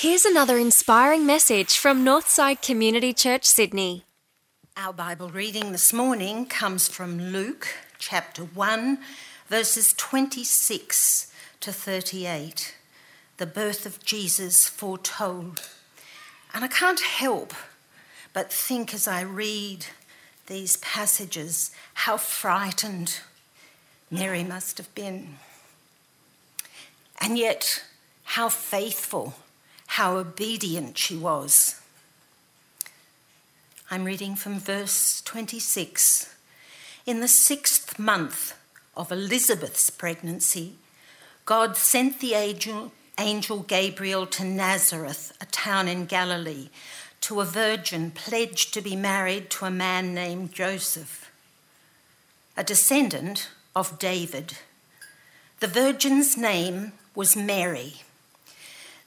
Here's another inspiring message from Northside Community Church, Sydney. Our Bible reading this morning comes from Luke chapter 1, verses 26 to 38. The birth of Jesus foretold. And I can't help but think as I read these passages how frightened Mary must have been. And yet, how faithful, how obedient she was. I'm reading from verse 26. In the sixth month of Elizabeth's pregnancy, God sent the angel, angel Gabriel to Nazareth, a town in Galilee, to a virgin pledged to be married to a man named Joseph, a descendant of David. The virgin's name was Mary.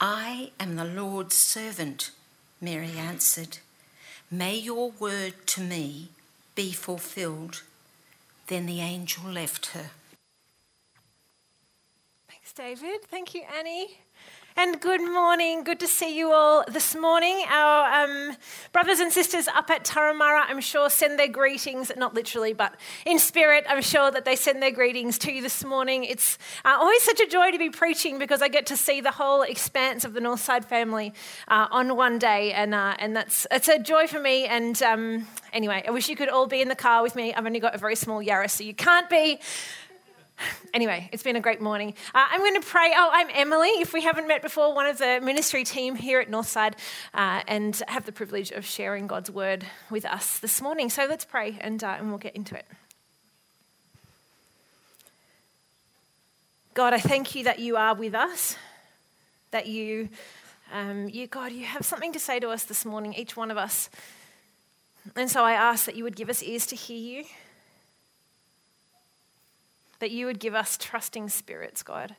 I am the Lord's servant, Mary answered. May your word to me be fulfilled. Then the angel left her. Thanks, David. Thank you, Annie. And good morning. Good to see you all this morning. Our um, brothers and sisters up at Turramurra, I'm sure, send their greetings, not literally, but in spirit, I'm sure that they send their greetings to you this morning. It's uh, always such a joy to be preaching because I get to see the whole expanse of the Northside family uh, on one day. And, uh, and that's it's a joy for me. And um, anyway, I wish you could all be in the car with me. I've only got a very small Yaris, so you can't be. Anyway, it's been a great morning. Uh, I'm going to pray. Oh, I'm Emily. If we haven't met before, one of the ministry team here at Northside, uh, and have the privilege of sharing God's word with us this morning. So let's pray, and, uh, and we'll get into it. God, I thank you that you are with us, that you, um, you, God, you have something to say to us this morning, each one of us. And so I ask that you would give us ears to hear you that you would give us trusting spirits, God.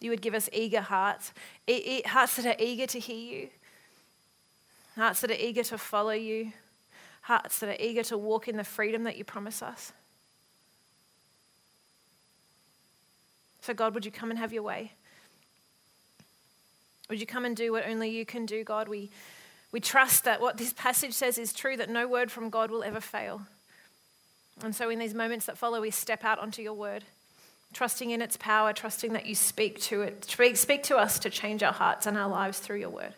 You would give us eager hearts, hearts that are eager to hear you, hearts that are eager to follow you, hearts that are eager to walk in the freedom that you promise us. So, God, would you come and have your way? Would you come and do what only you can do, God? We, we trust that what this passage says is true, that no word from God will ever fail. And so, in these moments that follow, we step out onto your word, trusting in its power, trusting that you speak to it, speak to us to change our hearts and our lives through your word.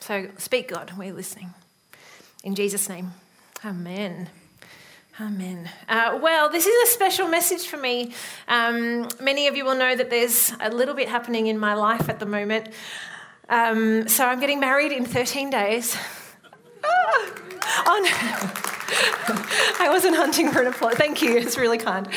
So, speak, God, we're listening. In Jesus' name, amen. Amen. Uh, well, this is a special message for me. Um, many of you will know that there's a little bit happening in my life at the moment. Um, so I'm getting married in 13 days. oh, no. I wasn't hunting for an applause. Thank you. It's really kind.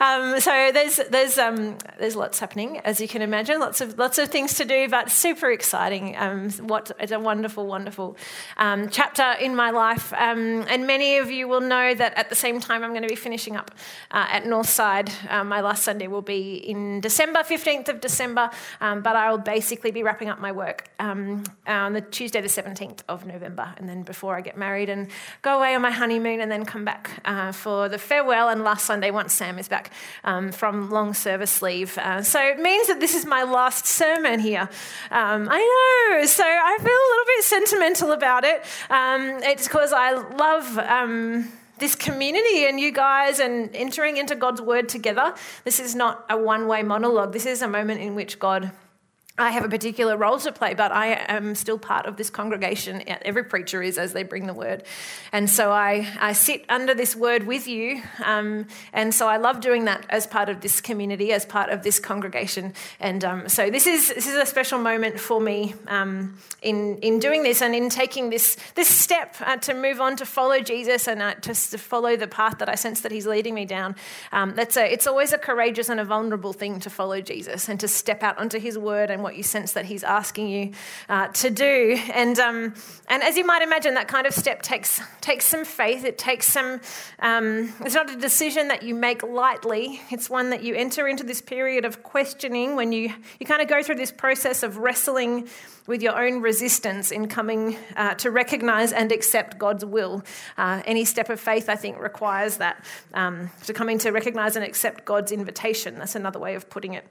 Um, so there's there's um, there's lots happening, as you can imagine. Lots of lots of things to do, but super exciting. Um, what it's a wonderful, wonderful um, chapter in my life. Um, and many of you will know that at the same time, I'm going to be finishing up uh, at Northside. Uh, my last Sunday will be in December, 15th of December. Um, but I will basically be wrapping up my work on the Tuesday, the 17th of November, and then before I get married and go away on my honeymoon and then come back uh, for the farewell and last Sunday once Sam is back um, from long service leave. Uh, so it means that this is my last sermon here. Um, I know, so I feel a little bit sentimental about it. Um, it's because I love um, this community and you guys and entering into God's word together. This is not a one way monologue. This is a moment in which God I have a particular role to play, but I am still part of this congregation. Every preacher is as they bring the word. And so I, I sit under this word with you. Um, and so I love doing that as part of this community, as part of this congregation. And um, so this is, this is a special moment for me um, in, in doing this and in taking this, this step uh, to move on to follow Jesus and uh, to, to, follow the path that I sense that he's leading me down. Um, that's a, it's always a courageous and a vulnerable thing to follow Jesus and to step out onto his word and what you sense that He's asking you uh, to do. And, um, and as you might imagine, that kind of step takes, takes some faith. It takes some, um, it's not a decision that you make lightly. It's one that you enter into this period of questioning when you, you kind of go through this process of wrestling with your own resistance in coming uh, to recognize and accept God's will. Uh, any step of faith, I think, requires that um, to coming to recognize and accept God's invitation. That's another way of putting it.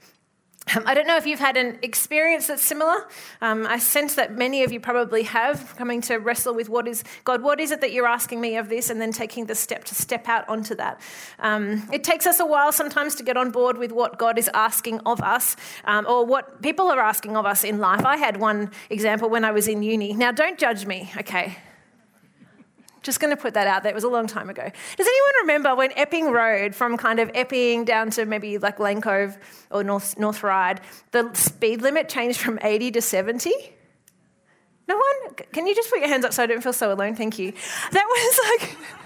Um, I don't know if you've had an experience that's similar. Um, I sense that many of you probably have, coming to wrestle with what is God, what is it that you're asking me of this, and then taking the step to step out onto that. Um, it takes us a while sometimes to get on board with what God is asking of us um, or what people are asking of us in life. I had one example when I was in uni. Now, don't judge me, okay? Just going to put that out there. It was a long time ago. Does anyone remember when Epping Road, from kind of Epping down to maybe like Lane Cove or North, North Ryde, the speed limit changed from 80 to 70? No one? Can you just put your hands up so I don't feel so alone? Thank you. That was like.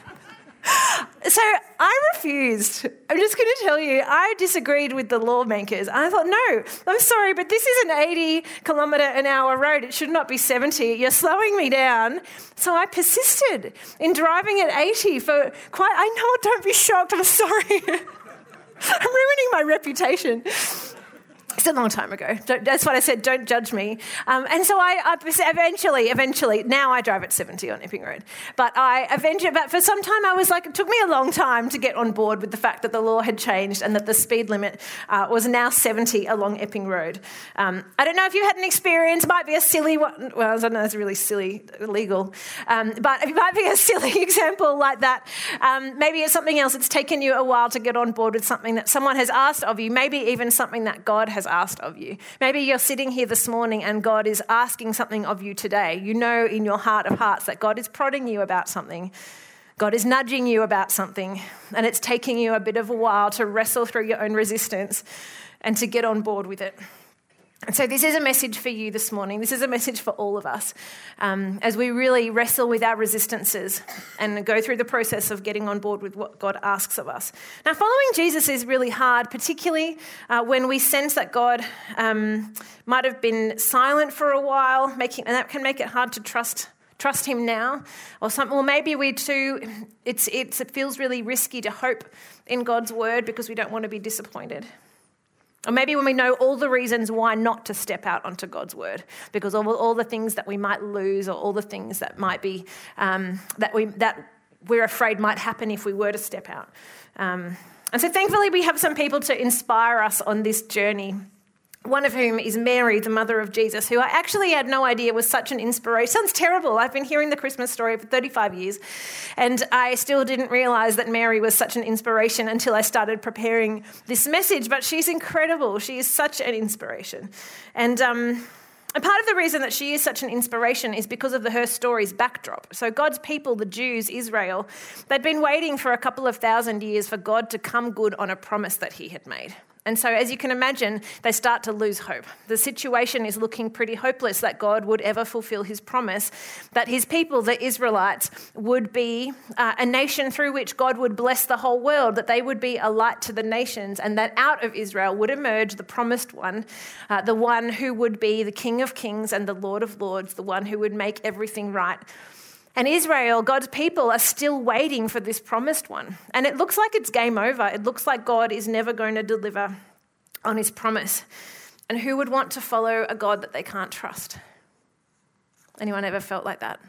So I refused. I'm just going to tell you, I disagreed with the lawmakers. I thought, no, I'm sorry, but this is an 80 kilometre an hour road. It should not be 70. You're slowing me down. So I persisted in driving at 80 for quite, I know, don't be shocked. I'm sorry. I'm ruining my reputation. It's a long time ago. Don't, that's what I said. Don't judge me. Um, and so I, I, eventually, eventually, now I drive at 70 on Epping Road. But I eventually, but for some time, I was like, it took me a long time to get on board with the fact that the law had changed and that the speed limit uh, was now 70 along Epping Road. Um, I don't know if you had an experience. It might be a silly one. Well, I don't know. It's really silly, illegal. Um, but it might be a silly example like that. Um, maybe it's something else. It's taken you a while to get on board with something that someone has asked of you. Maybe even something that God has asked of you. Maybe you're sitting here this morning and God is asking something of you today. You know in your heart of hearts that God is prodding you about something. God is nudging you about something, and it's taking you a bit of a while to wrestle through your own resistance and to get on board with it. And so, this is a message for you this morning. This is a message for all of us um, as we really wrestle with our resistances and go through the process of getting on board with what God asks of us. Now, following Jesus is really hard, particularly uh, when we sense that God um, might have been silent for a while, making, and that can make it hard to trust. Trust him now, or something. Or maybe we too. It's, it's, it feels really risky to hope in God's word because we don't want to be disappointed. Or maybe when we know all the reasons why not to step out onto God's word, because all, all the things that we might lose, or all the things that might be um, that we that we're afraid might happen if we were to step out. Um, and so, thankfully, we have some people to inspire us on this journey one of whom is Mary, the mother of Jesus, who I actually had no idea was such an inspiration. Sounds terrible. I've been hearing the Christmas story for 35 years, and I still didn't realize that Mary was such an inspiration until I started preparing this message. But she's incredible. She is such an inspiration. And, um, and part of the reason that she is such an inspiration is because of the, her story's backdrop. So, God's people, the Jews, Israel, they'd been waiting for a couple of thousand years for God to come good on a promise that he had made. And so, as you can imagine, they start to lose hope. The situation is looking pretty hopeless that God would ever fulfill his promise, that his people, the Israelites, would be uh, a nation through which God would bless the whole world, that they would be a light to the nations, and that out of Israel would emerge the promised one, uh, the one who would be the King of kings and the Lord of lords, the one who would make everything right. And Israel, God's people, are still waiting for this promised one. And it looks like it's game over. It looks like God is never going to deliver on his promise. And who would want to follow a God that they can't trust? Anyone ever felt like that?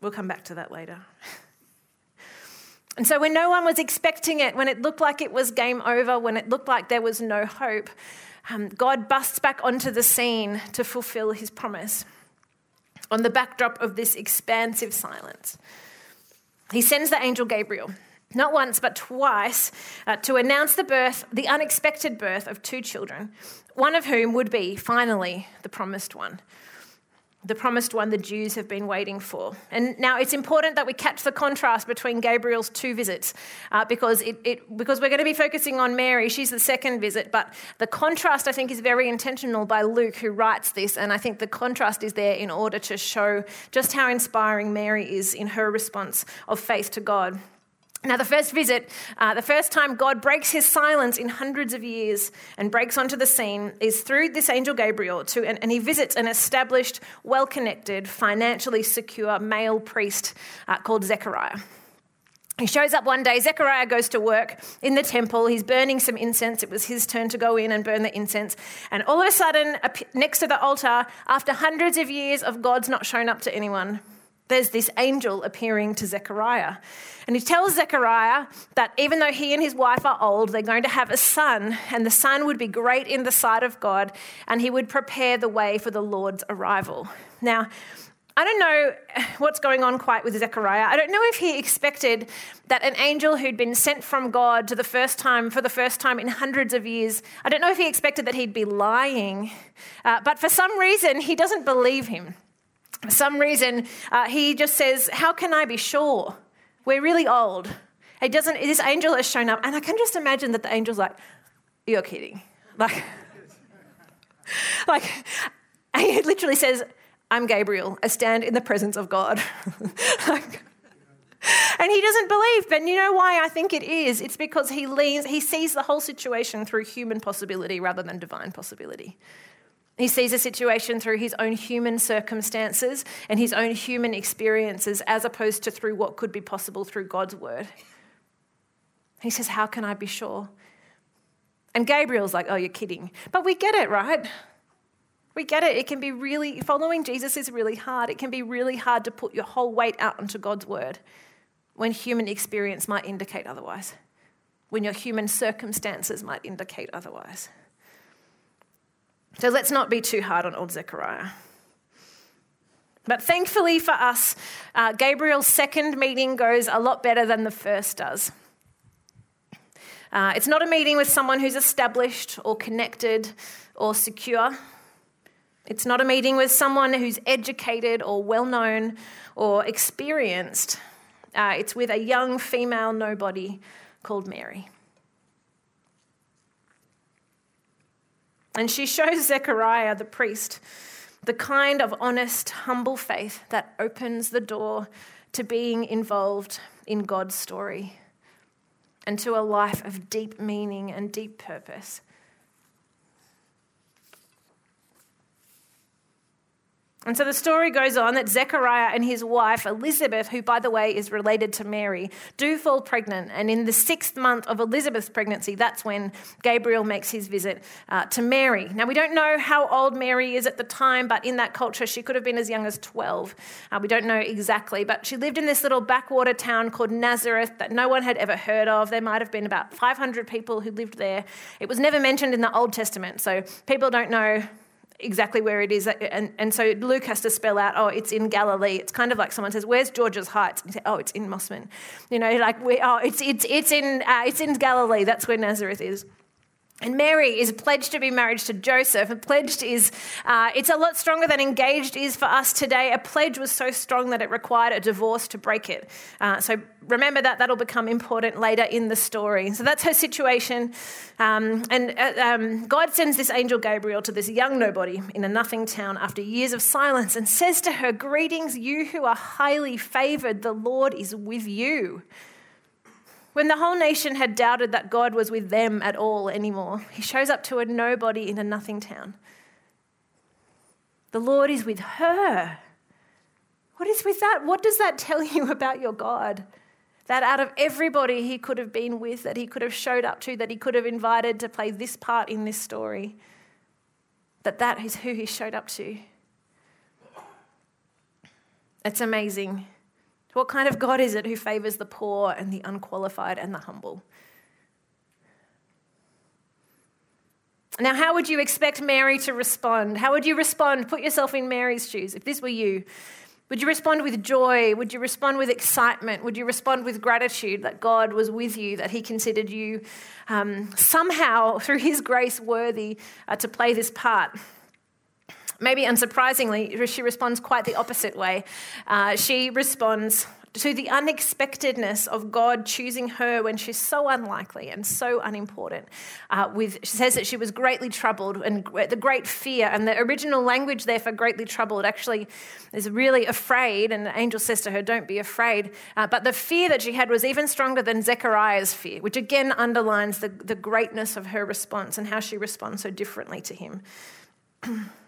We'll come back to that later. And so, when no one was expecting it, when it looked like it was game over, when it looked like there was no hope, um, God busts back onto the scene to fulfill his promise on the backdrop of this expansive silence. He sends the angel Gabriel, not once but twice, uh, to announce the birth, the unexpected birth of two children, one of whom would be finally the promised one the promised one the Jews have been waiting for. And now it's important that we catch the contrast between Gabriel's two visits uh, because, it, it, because we're going to be focusing on Mary. She's the second visit, but the contrast I think is very intentional by Luke, who writes this. And I think the contrast is there in order to show just how inspiring Mary is in her response of faith to God. Now, the first visit, uh, the first time God breaks his silence in hundreds of years and breaks onto the scene is through this angel Gabriel, to, and, and he visits an established, well connected, financially secure male priest uh, called Zechariah. He shows up one day. Zechariah goes to work in the temple. He's burning some incense. It was his turn to go in and burn the incense. And all of a sudden, next to the altar, after hundreds of years of God's not shown up to anyone, there's this angel appearing to Zechariah. And he tells Zechariah that even though he and his wife are old, they're going to have a son, and the son would be great in the sight of God, and he would prepare the way for the Lord's arrival. Now, I don't know what's going on quite with Zechariah. I don't know if he expected that an angel who'd been sent from God to the first time, for the first time in hundreds of years, I don't know if he expected that he'd be lying. Uh, but for some reason, he doesn't believe him. For some reason, uh, he just says, How can I be sure? We're really old. He doesn't, this angel has shown up, and I can just imagine that the angel's like, You're kidding. Like, like, and he literally says, I'm Gabriel. I stand in the presence of God. like, and he doesn't believe. But you know why I think it is? It's because he leans, he sees the whole situation through human possibility rather than divine possibility. He sees a situation through his own human circumstances and his own human experiences as opposed to through what could be possible through God's word. He says, How can I be sure? And Gabriel's like, Oh, you're kidding. But we get it, right? We get it. It can be really, following Jesus is really hard. It can be really hard to put your whole weight out onto God's word when human experience might indicate otherwise, when your human circumstances might indicate otherwise. So let's not be too hard on old Zechariah. But thankfully for us, uh, Gabriel's second meeting goes a lot better than the first does. Uh, it's not a meeting with someone who's established or connected or secure. It's not a meeting with someone who's educated or well known or experienced. Uh, it's with a young female nobody called Mary. And she shows Zechariah, the priest, the kind of honest, humble faith that opens the door to being involved in God's story and to a life of deep meaning and deep purpose. And so the story goes on that Zechariah and his wife Elizabeth, who by the way is related to Mary, do fall pregnant. And in the sixth month of Elizabeth's pregnancy, that's when Gabriel makes his visit uh, to Mary. Now, we don't know how old Mary is at the time, but in that culture, she could have been as young as 12. Uh, we don't know exactly, but she lived in this little backwater town called Nazareth that no one had ever heard of. There might have been about 500 people who lived there. It was never mentioned in the Old Testament, so people don't know exactly where it is. And, and so Luke has to spell out, oh, it's in Galilee. It's kind of like someone says, where's George's Heights? And say, oh, it's in Mosman. You know, like, we, oh, it's, it's, it's, in, uh, it's in Galilee. That's where Nazareth is. And Mary is pledged to be married to Joseph. A pledged is, uh, it's a lot stronger than engaged is for us today. A pledge was so strong that it required a divorce to break it. Uh, so remember that, that'll become important later in the story. So that's her situation. Um, and uh, um, God sends this angel Gabriel to this young nobody in a nothing town after years of silence and says to her, Greetings, you who are highly favored, the Lord is with you. When the whole nation had doubted that God was with them at all anymore, he shows up to a nobody in a nothing town. The Lord is with her. What is with that? What does that tell you about your God? That out of everybody he could have been with, that he could have showed up to, that he could have invited to play this part in this story, that that is who he showed up to. It's amazing. What kind of God is it who favors the poor and the unqualified and the humble? Now, how would you expect Mary to respond? How would you respond? Put yourself in Mary's shoes. If this were you, would you respond with joy? Would you respond with excitement? Would you respond with gratitude that God was with you, that He considered you um, somehow, through His grace, worthy uh, to play this part? Maybe unsurprisingly, she responds quite the opposite way. Uh, she responds to the unexpectedness of God choosing her when she's so unlikely and so unimportant. Uh, with she says that she was greatly troubled and the great fear and the original language there for greatly troubled actually is really afraid. And the angel says to her, "Don't be afraid." Uh, but the fear that she had was even stronger than Zechariah's fear, which again underlines the, the greatness of her response and how she responds so differently to him.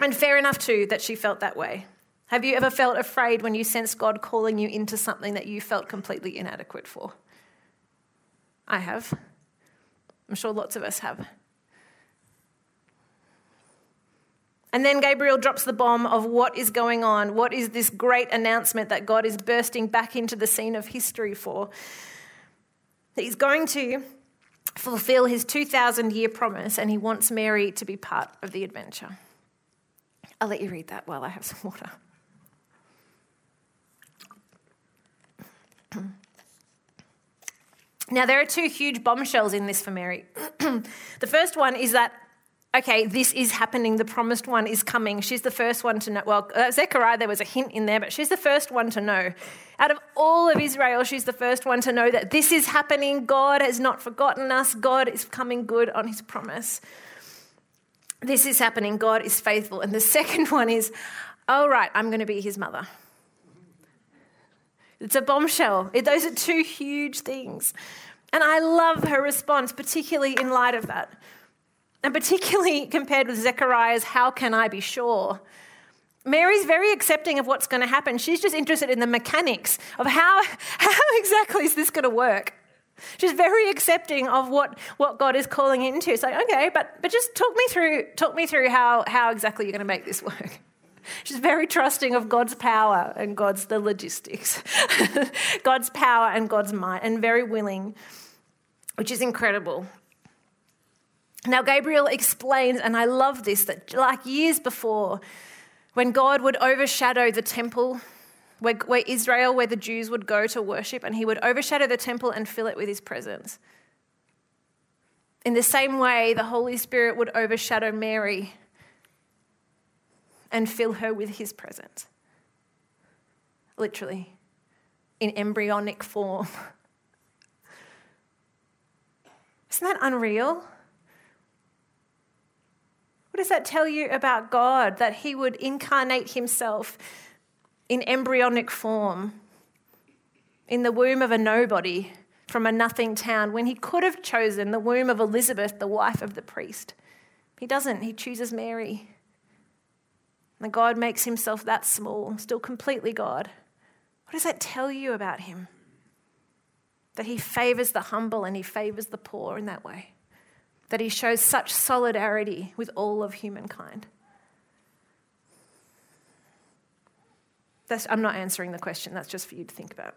And fair enough, too, that she felt that way. Have you ever felt afraid when you sensed God calling you into something that you felt completely inadequate for? I have. I'm sure lots of us have. And then Gabriel drops the bomb of what is going on. What is this great announcement that God is bursting back into the scene of history for? He's going to fulfill his 2,000 year promise and he wants Mary to be part of the adventure. I'll let you read that while I have some water. now, there are two huge bombshells in this for Mary. the first one is that, okay, this is happening. The promised one is coming. She's the first one to know. Well, uh, Zechariah, there was a hint in there, but she's the first one to know. Out of all of Israel, she's the first one to know that this is happening. God has not forgotten us. God is coming good on his promise this is happening. God is faithful. And the second one is, all right, I'm going to be his mother. It's a bombshell. It, those are two huge things. And I love her response, particularly in light of that. And particularly compared with Zechariah's, how can I be sure? Mary's very accepting of what's going to happen. She's just interested in the mechanics of how, how exactly is this going to work? She's very accepting of what, what God is calling into. It's like, okay, but, but just talk me through, talk me through how, how exactly you're going to make this work. She's very trusting of God's power and God's the logistics, God's power and God's might, and very willing, which is incredible. Now, Gabriel explains, and I love this, that like years before, when God would overshadow the temple where, where Israel, where the Jews would go to worship, and he would overshadow the temple and fill it with his presence. In the same way, the Holy Spirit would overshadow Mary and fill her with his presence. Literally, in embryonic form. Isn't that unreal? What does that tell you about God? That He would incarnate Himself in embryonic form in the womb of a nobody from a nothing town when he could have chosen the womb of Elizabeth, the wife of the priest. He doesn't, he chooses Mary. And God makes himself that small, still completely God. What does that tell you about him? That he favors the humble and he favors the poor in that way. That he shows such solidarity with all of humankind. That's, I'm not answering the question, that's just for you to think about.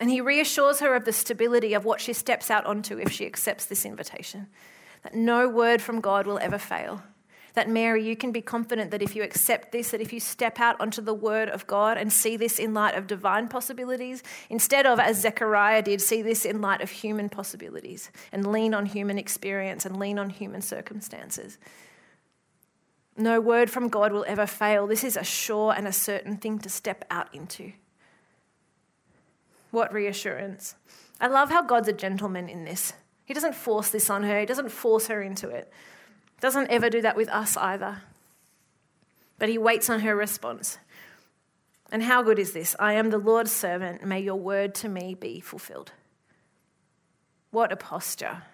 And he reassures her of the stability of what she steps out onto if she accepts this invitation that no word from God will ever fail, That Mary, you can be confident that if you accept this, that if you step out onto the word of God and see this in light of divine possibilities, instead of, as Zechariah did, see this in light of human possibilities and lean on human experience and lean on human circumstances. No word from God will ever fail. This is a sure and a certain thing to step out into. What reassurance. I love how God's a gentleman in this. He doesn't force this on her, He doesn't force her into it. Doesn't ever do that with us either. But He waits on her response. And how good is this? I am the Lord's servant. May your word to me be fulfilled. What a posture.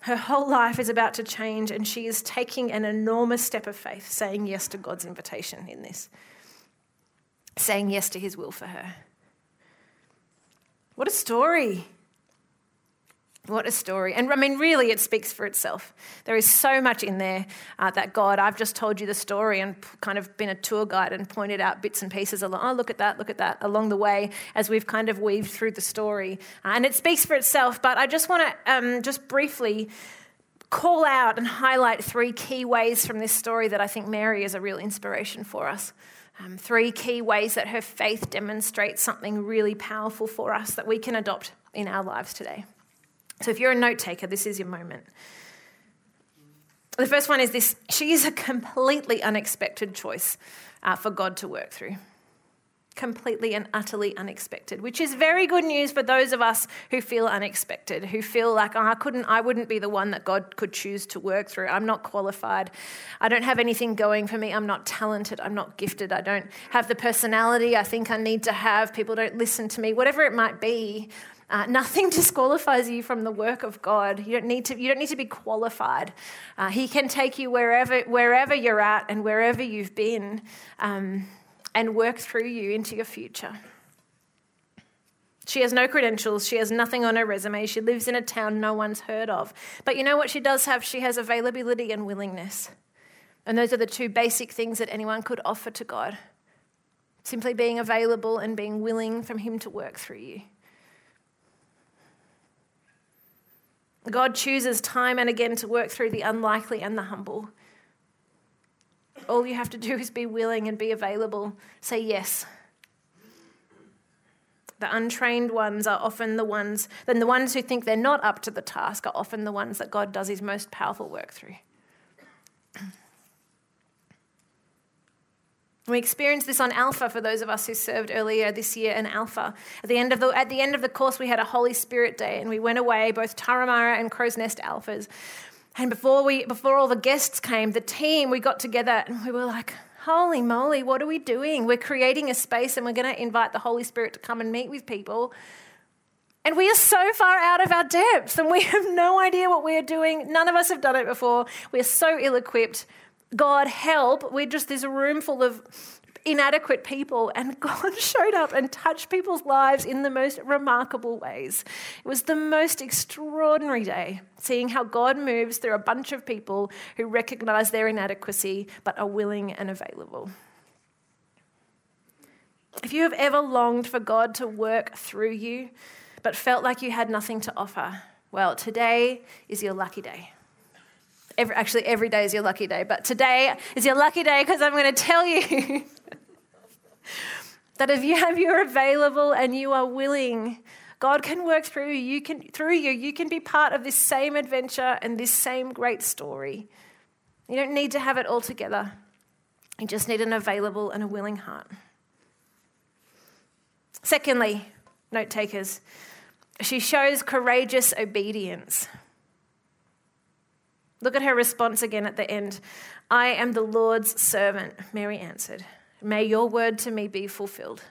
Her whole life is about to change, and she is taking an enormous step of faith, saying yes to God's invitation in this, saying yes to his will for her. What a story! What a story. And I mean, really, it speaks for itself. There is so much in there uh, that God, I've just told you the story and kind of been a tour guide and pointed out bits and pieces along, oh, look at that, look at that, along the way as we've kind of weaved through the story. Uh, and it speaks for itself, but I just want to um, just briefly call out and highlight three key ways from this story that I think Mary is a real inspiration for us. Um, three key ways that her faith demonstrates something really powerful for us that we can adopt in our lives today. So if you're a note taker, this is your moment. The first one is this she is a completely unexpected choice uh, for God to work through. Completely and utterly unexpected, which is very good news for those of us who feel unexpected, who feel like oh, I couldn't, I wouldn't be the one that God could choose to work through. I'm not qualified. I don't have anything going for me. I'm not talented. I'm not gifted. I don't have the personality I think I need to have. People don't listen to me. Whatever it might be, uh, nothing disqualifies you from the work of God. You don't need to, you don't need to be qualified. Uh, he can take you wherever, wherever you're at and wherever you've been um, and work through you into your future. She has no credentials. She has nothing on her resume. She lives in a town no one's heard of. But you know what she does have? She has availability and willingness. And those are the two basic things that anyone could offer to God simply being available and being willing from Him to work through you. God chooses time and again to work through the unlikely and the humble. All you have to do is be willing and be available. Say yes. The untrained ones are often the ones, then the ones who think they're not up to the task are often the ones that God does his most powerful work through. We experienced this on Alpha for those of us who served earlier this year in Alpha. At the end of the, at the, end of the course, we had a Holy Spirit Day and we went away, both Turramurra and Crow's Nest Alphas. And before, we, before all the guests came, the team, we got together and we were like, holy moly, what are we doing? We're creating a space and we're going to invite the Holy Spirit to come and meet with people. And we are so far out of our depth and we have no idea what we are doing. None of us have done it before. We are so ill equipped. God help, we're just this room full of inadequate people, and God showed up and touched people's lives in the most remarkable ways. It was the most extraordinary day, seeing how God moves through a bunch of people who recognize their inadequacy but are willing and available. If you have ever longed for God to work through you but felt like you had nothing to offer, well, today is your lucky day. Every, actually, every day is your lucky day, but today is your lucky day because I'm going to tell you that if you have you're available and you are willing, God can work through you. you can, through you. You can be part of this same adventure and this same great story. You don't need to have it all together. You just need an available and a willing heart. Secondly, note takers, she shows courageous obedience. Look at her response again at the end. I am the Lord's servant, Mary answered. May your word to me be fulfilled.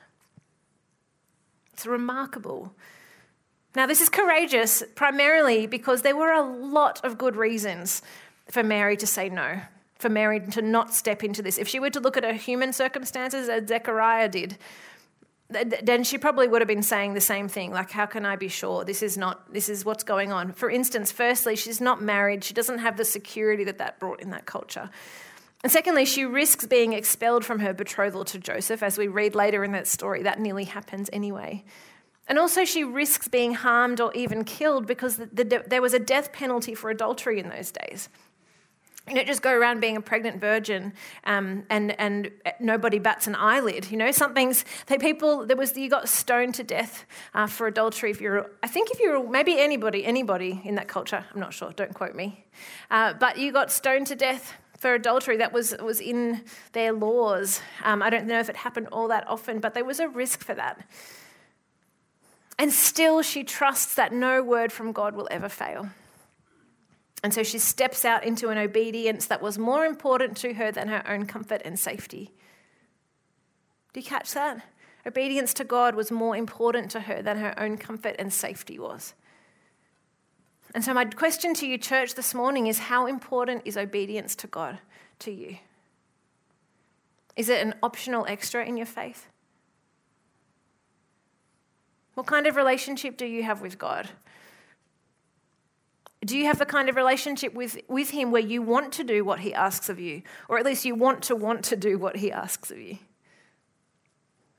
It's remarkable. Now, this is courageous primarily because there were a lot of good reasons for Mary to say no, for Mary to not step into this. If she were to look at her human circumstances, as Zechariah did, then she probably would have been saying the same thing like how can i be sure? This is not this is what's going on. For instance firstly she's not married. She doesn't have the security that that brought in that culture. And secondly she risks being expelled from her betrothal to joseph as we read later in that story. That nearly happens anyway. And also she risks being harmed or even killed because the, the, there was a death penalty for adultery in those days you know, just go around being a pregnant virgin um, and, and nobody bats an eyelid. You know, something's, they people, there was, you got stoned to death uh, for adultery if you're, I think if you're, maybe anybody, anybody in that culture, I'm not sure, don't quote me. Uh, but you got stoned to death for adultery. That was, was in their laws. Um, I don't know if it happened all that often, but there was a risk for that. And still, she trusts that no word from God will ever fail. And so she steps out into an obedience that was more important to her than her own comfort and safety. Do you catch that? Obedience to God was more important to her than her own comfort and safety was. And so, my question to you, church, this morning is how important is obedience to God to you? Is it an optional extra in your faith? What kind of relationship do you have with God? Do you have the kind of relationship with, with Him where you want to do what He asks of you, or at least you want to want to do what He asks of you?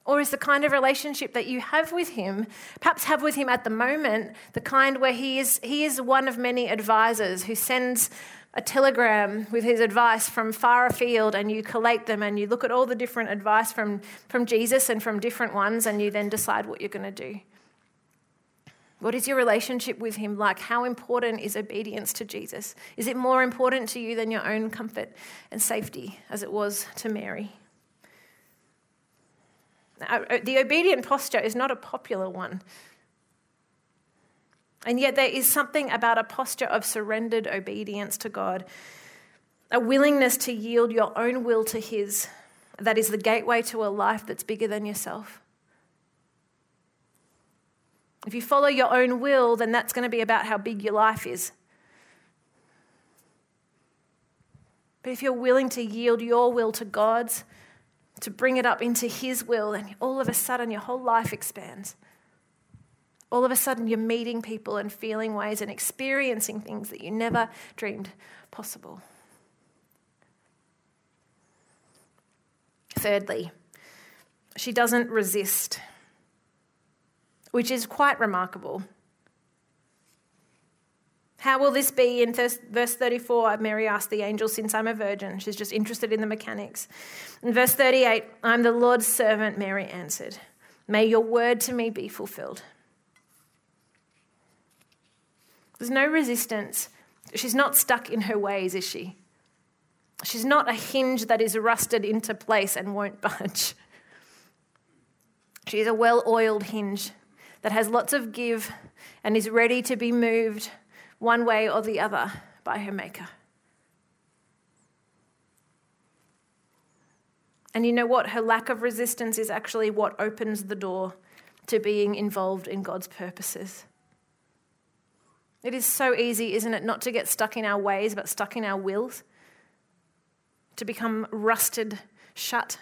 Or is the kind of relationship that you have with Him, perhaps have with Him at the moment, the kind where He is, he is one of many advisors who sends a telegram with his advice from far afield and you collate them and you look at all the different advice from, from Jesus and from different ones and you then decide what you're going to do? What is your relationship with Him like? How important is obedience to Jesus? Is it more important to you than your own comfort and safety, as it was to Mary? Uh, the obedient posture is not a popular one. And yet, there is something about a posture of surrendered obedience to God, a willingness to yield your own will to His, that is the gateway to a life that's bigger than yourself. If you follow your own will, then that's going to be about how big your life is. But if you're willing to yield your will to God's, to bring it up into His will, then all of a sudden your whole life expands. All of a sudden you're meeting people and feeling ways and experiencing things that you never dreamed possible. Thirdly, she doesn't resist which is quite remarkable. How will this be? In verse 34, Mary asked the angel, Since I'm a virgin, she's just interested in the mechanics. In verse 38, I'm the Lord's servant, Mary answered. May your word to me be fulfilled. There's no resistance. She's not stuck in her ways, is she? She's not a hinge that is rusted into place and won't budge. She's a well oiled hinge that has lots of give and is ready to be moved one way or the other by her Maker. And you know what? Her lack of resistance is actually what opens the door to being involved in God's purposes. It is so easy, isn't it, not to get stuck in our ways, but stuck in our wills, to become rusted shut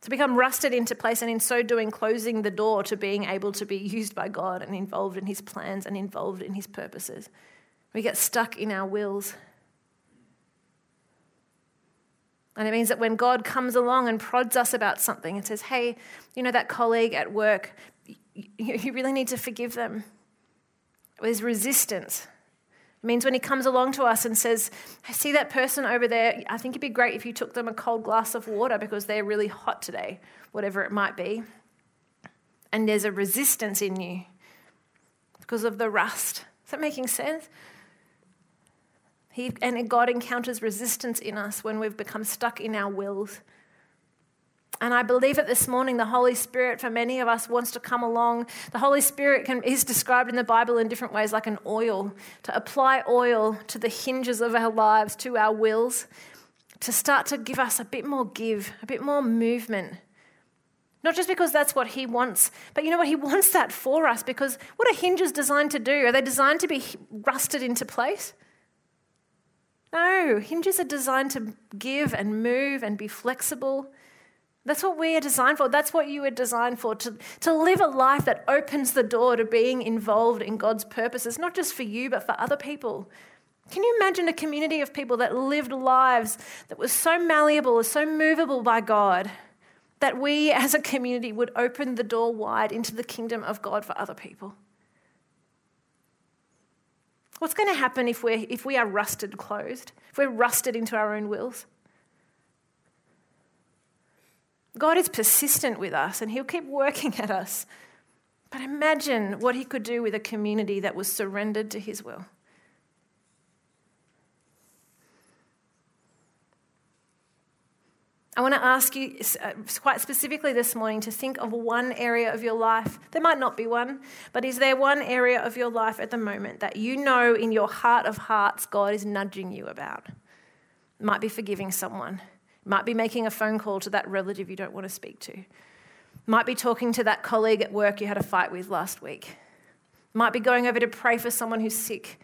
to become rusted into place, and in so doing, closing the door to being able to be used by God and involved in His plans and involved in His purposes. We get stuck in our wills. And it means that when God comes along and prods us about something and says, hey, you know, that colleague at work, you really need to forgive them. There's resistance. It means when he comes along to us and says, I see that person over there, I think it'd be great if you took them a cold glass of water because they're really hot today, whatever it might be. And there's a resistance in you because of the rust. Is that making sense? He, and God encounters resistance in us when we've become stuck in our wills. And I believe that this morning the Holy Spirit, for many of us, wants to come along. The Holy Spirit can, is described in the Bible in different ways, like an oil, to apply oil to the hinges of our lives, to our wills, to start to give us a bit more give, a bit more movement. Not just because that's what He wants, but you know what? He wants that for us because what are hinges designed to do? Are they designed to be rusted into place? No, hinges are designed to give and move and be flexible that's what we are designed for. That's what you were designed for to, to live a life that opens the door to being involved in God's purposes, not just for you, but for other people. Can you imagine a community of people that lived lives that were so malleable, so movable by God, that we as a community would open the door wide into the kingdom of God for other people? What's going to happen if, we're, if we are rusted closed, if we're rusted into our own wills? God is persistent with us and He'll keep working at us. But imagine what He could do with a community that was surrendered to His will. I want to ask you uh, quite specifically this morning to think of one area of your life. There might not be one, but is there one area of your life at the moment that you know in your heart of hearts God is nudging you about? It might be forgiving someone, might be making a phone call to that relative you don't want to speak to, might be talking to that colleague at work you had a fight with last week, might be going over to pray for someone who's sick.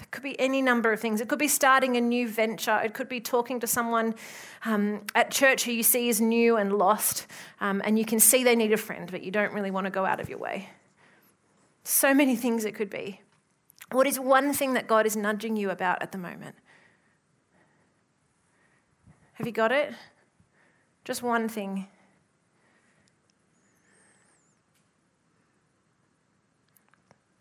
It could be any number of things. It could be starting a new venture. It could be talking to someone um, at church who you see is new and lost, um, and you can see they need a friend, but you don't really want to go out of your way. So many things it could be. What is one thing that God is nudging you about at the moment? Have you got it? Just one thing.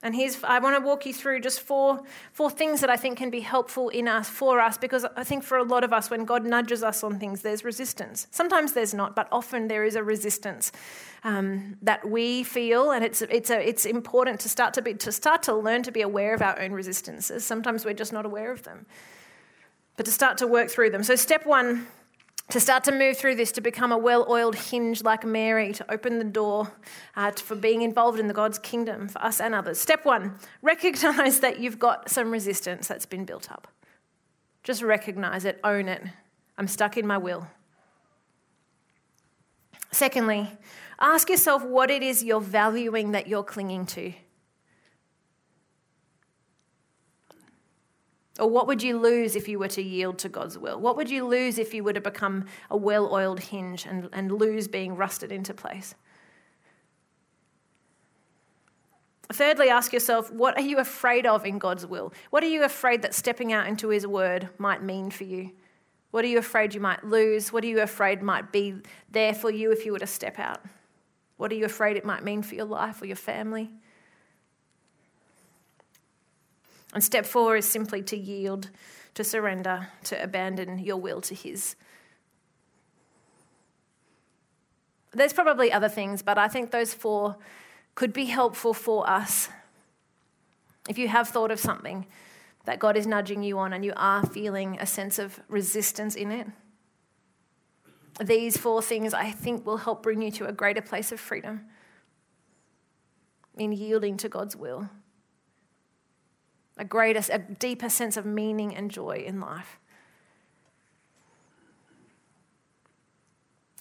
And here's, I want to walk you through just four, four things that I think can be helpful in us, for us, because I think for a lot of us, when God nudges us on things, there's resistance. Sometimes there's not, but often there is a resistance um, that we feel, and it's, it's, a, it's important to start to, be, to start to learn to be aware of our own resistances. Sometimes we're just not aware of them, but to start to work through them. So, step one to start to move through this, to become a well oiled hinge like Mary, to open the door uh, for being involved in the God's kingdom for us and others. Step one recognize that you've got some resistance that's been built up. Just recognize it, own it. I'm stuck in my will. Secondly, ask yourself what it is you're valuing that you're clinging to. Or what would you lose if you were to yield to God's will? What would you lose if you were to become a well oiled hinge and, and lose being rusted into place? Thirdly, ask yourself, what are you afraid of in God's will? What are you afraid that stepping out into His word might mean for you? What are you afraid you might lose? What are you afraid might be there for you if you were to step out? What are you afraid it might mean for your life or your family? And step four is simply to yield, to surrender, to abandon your will to His. There's probably other things, but I think those four could be helpful for us. If you have thought of something that God is nudging you on and you are feeling a sense of resistance in it, these four things I think will help bring you to a greater place of freedom in yielding to God's will a greater, a deeper sense of meaning and joy in life.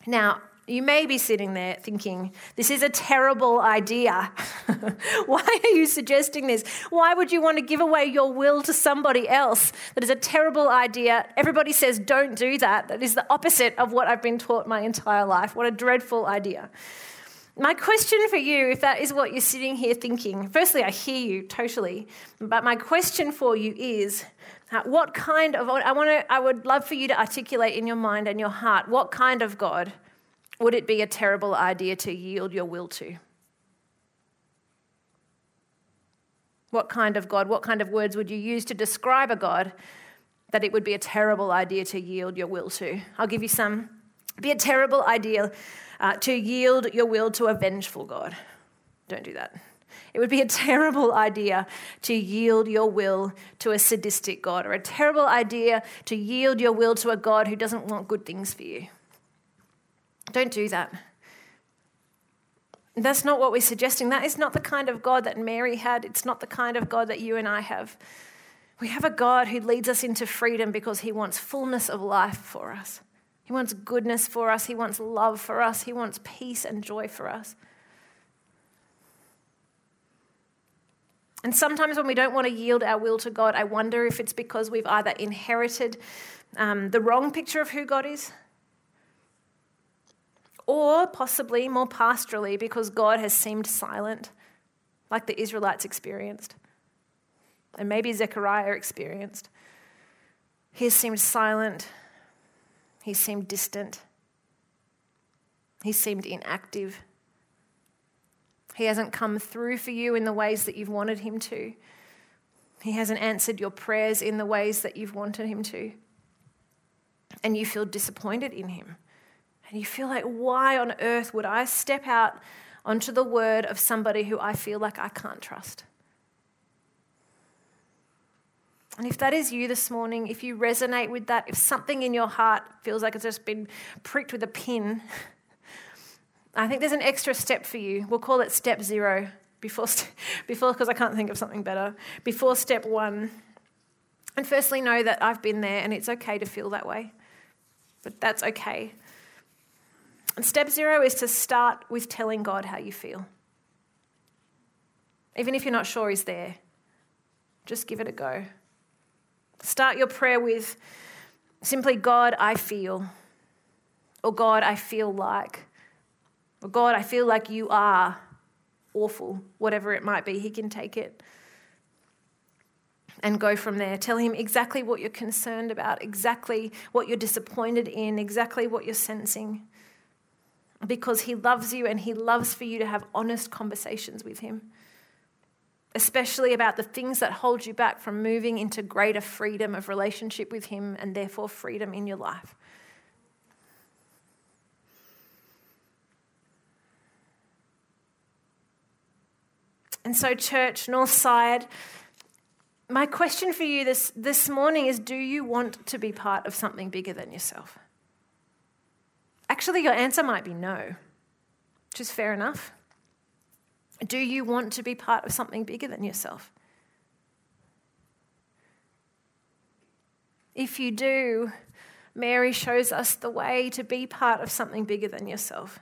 Now, you may be sitting there thinking, this is a terrible idea. Why are you suggesting this? Why would you want to give away your will to somebody else? That is a terrible idea. Everybody says, don't do that. That is the opposite of what I've been taught my entire life. What a dreadful idea. My question for you, if that is what you're sitting here thinking, firstly, I hear you totally, but my question for you is uh, what kind of, I, want to, I would love for you to articulate in your mind and your heart, what kind of God would it be a terrible idea to yield your will to? What kind of God, what kind of words would you use to describe a God that it would be a terrible idea to yield your will to? I'll give you some. It'd be a terrible idea uh, to yield your will to a vengeful God. Don't do that. It would be a terrible idea to yield your will to a sadistic God, or a terrible idea to yield your will to a God who doesn't want good things for you. Don't do that. That's not what we're suggesting. That is not the kind of God that Mary had. It's not the kind of God that you and I have. We have a God who leads us into freedom because he wants fullness of life for us. He wants goodness for us. He wants love for us. He wants peace and joy for us. And sometimes when we don't want to yield our will to God, I wonder if it's because we've either inherited um, the wrong picture of who God is, or possibly more pastorally because God has seemed silent, like the Israelites experienced, and maybe Zechariah experienced. He has seemed silent he seemed distant. He seemed inactive. He hasn't come through for you in the ways that you've wanted him to. He hasn't answered your prayers in the ways that you've wanted Him to. And you feel disappointed in Him. And you feel like, why on earth would I step out onto the word of somebody who I feel like I can't trust? And if that is you this morning, if you resonate with that, if something in your heart feels like it's just been pricked with a pin, I think there's an extra step for you. We'll call it step zero before, before because I can't think of something better. Before step one. And firstly, know that I've been there and it's okay to feel that way. But that's okay. And step zero is to start with telling God how you feel. Even if you're not sure He's there, just give it a go. Start your prayer with simply, God, I feel. Or God, I feel like. Or God, I feel like you are awful, whatever it might be. He can take it and go from there. Tell him exactly what you're concerned about, exactly what you're disappointed in, exactly what you're sensing. Because he loves you and he loves for you to have honest conversations with him, especially about the things that hold you back from moving into greater freedom of relationship with him and therefore freedom in your life. And so, church, Northside, my question for you this, this morning is do you want to be part of something bigger than yourself? Actually, your answer might be no, which is fair enough. Do you want to be part of something bigger than yourself? If you do, Mary shows us the way to be part of something bigger than yourself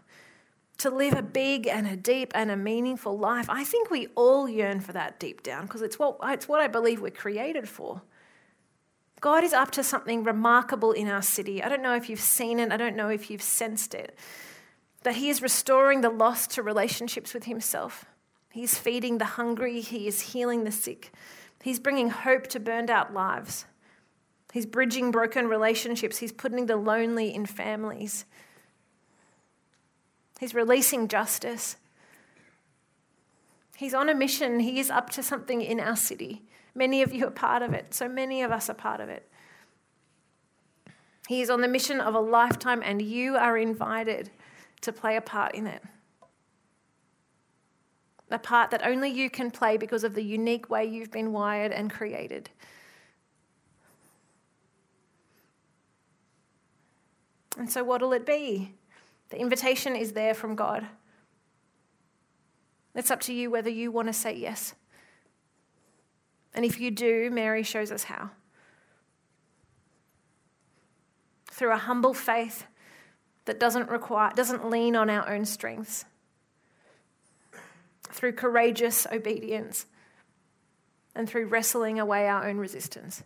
to live a big and a deep and a meaningful life. I think we all yearn for that deep down because it's what, it's what I believe we're created for. God is up to something remarkable in our city. I don't know if you've seen it, I don't know if you've sensed it, but He is restoring the lost to relationships with Himself. He's feeding the hungry, He is healing the sick, He's bringing hope to burned out lives. He's bridging broken relationships, He's putting the lonely in families. He's releasing justice. He's on a mission. He is up to something in our city. Many of you are part of it, so many of us are part of it. He is on the mission of a lifetime, and you are invited to play a part in it. A part that only you can play because of the unique way you've been wired and created. And so, what'll it be? The invitation is there from God. It's up to you whether you want to say yes. And if you do, Mary shows us how. Through a humble faith that doesn't require doesn't lean on our own strengths. Through courageous obedience and through wrestling away our own resistance.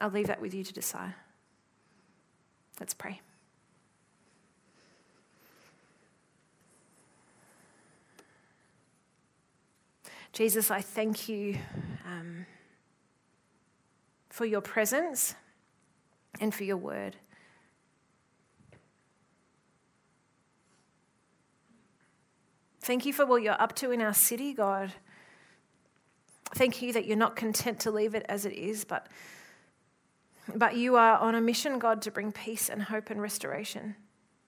I'll leave that with you to decide. Let's pray. Jesus, I thank you um, for your presence and for your word. Thank you for what you're up to in our city, God. Thank you that you're not content to leave it as it is, but but you are on a mission, God, to bring peace and hope and restoration,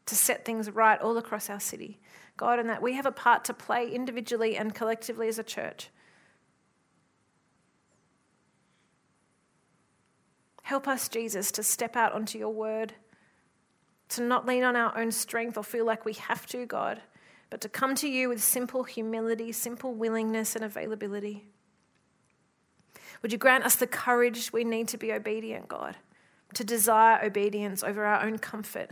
to set things right all across our city. God, and that we have a part to play individually and collectively as a church. Help us, Jesus, to step out onto your word, to not lean on our own strength or feel like we have to, God, but to come to you with simple humility, simple willingness, and availability. Would you grant us the courage we need to be obedient, God, to desire obedience over our own comfort?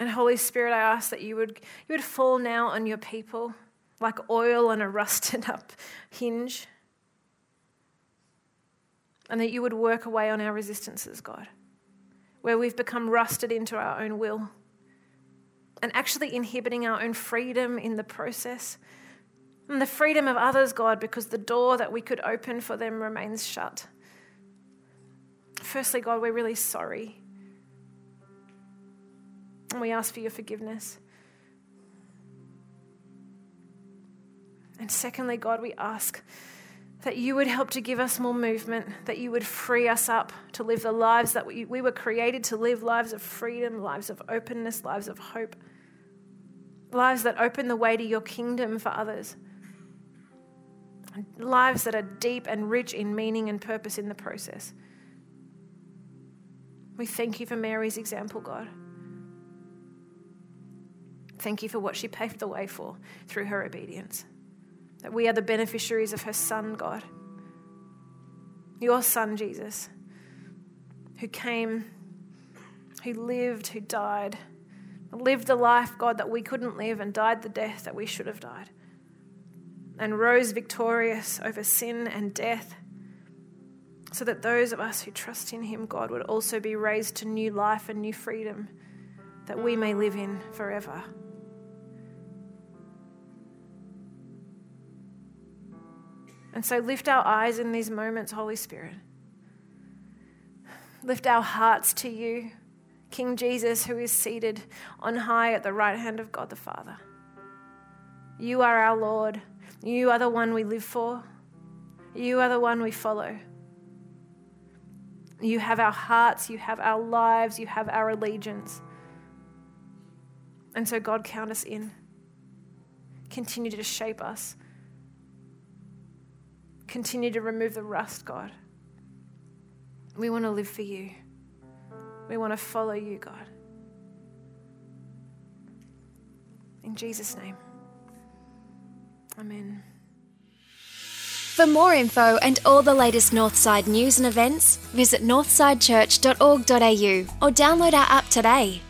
And Holy Spirit, I ask that you would, you would fall now on your people like oil on a rusted up hinge. And that you would work away on our resistances, God, where we've become rusted into our own will and actually inhibiting our own freedom in the process and the freedom of others, God, because the door that we could open for them remains shut. Firstly, God, we're really sorry. And we ask for your forgiveness. And secondly, God, we ask that you would help to give us more movement, that you would free us up to live the lives that we, we were created to live lives of freedom, lives of openness, lives of hope, lives that open the way to your kingdom for others, lives that are deep and rich in meaning and purpose in the process. We thank you for Mary's example, God. Thank you for what she paved the way for through her obedience. That we are the beneficiaries of her Son, God. Your Son, Jesus, who came, who lived, who died, lived a life, God, that we couldn't live and died the death that we should have died, and rose victorious over sin and death, so that those of us who trust in Him, God, would also be raised to new life and new freedom that we may live in forever. And so lift our eyes in these moments, Holy Spirit. Lift our hearts to you, King Jesus, who is seated on high at the right hand of God the Father. You are our Lord. You are the one we live for. You are the one we follow. You have our hearts, you have our lives, you have our allegiance. And so, God, count us in. Continue to shape us Continue to remove the rust, God. We want to live for you. We want to follow you, God. In Jesus' name. Amen. For more info and all the latest Northside news and events, visit northsidechurch.org.au or download our app today.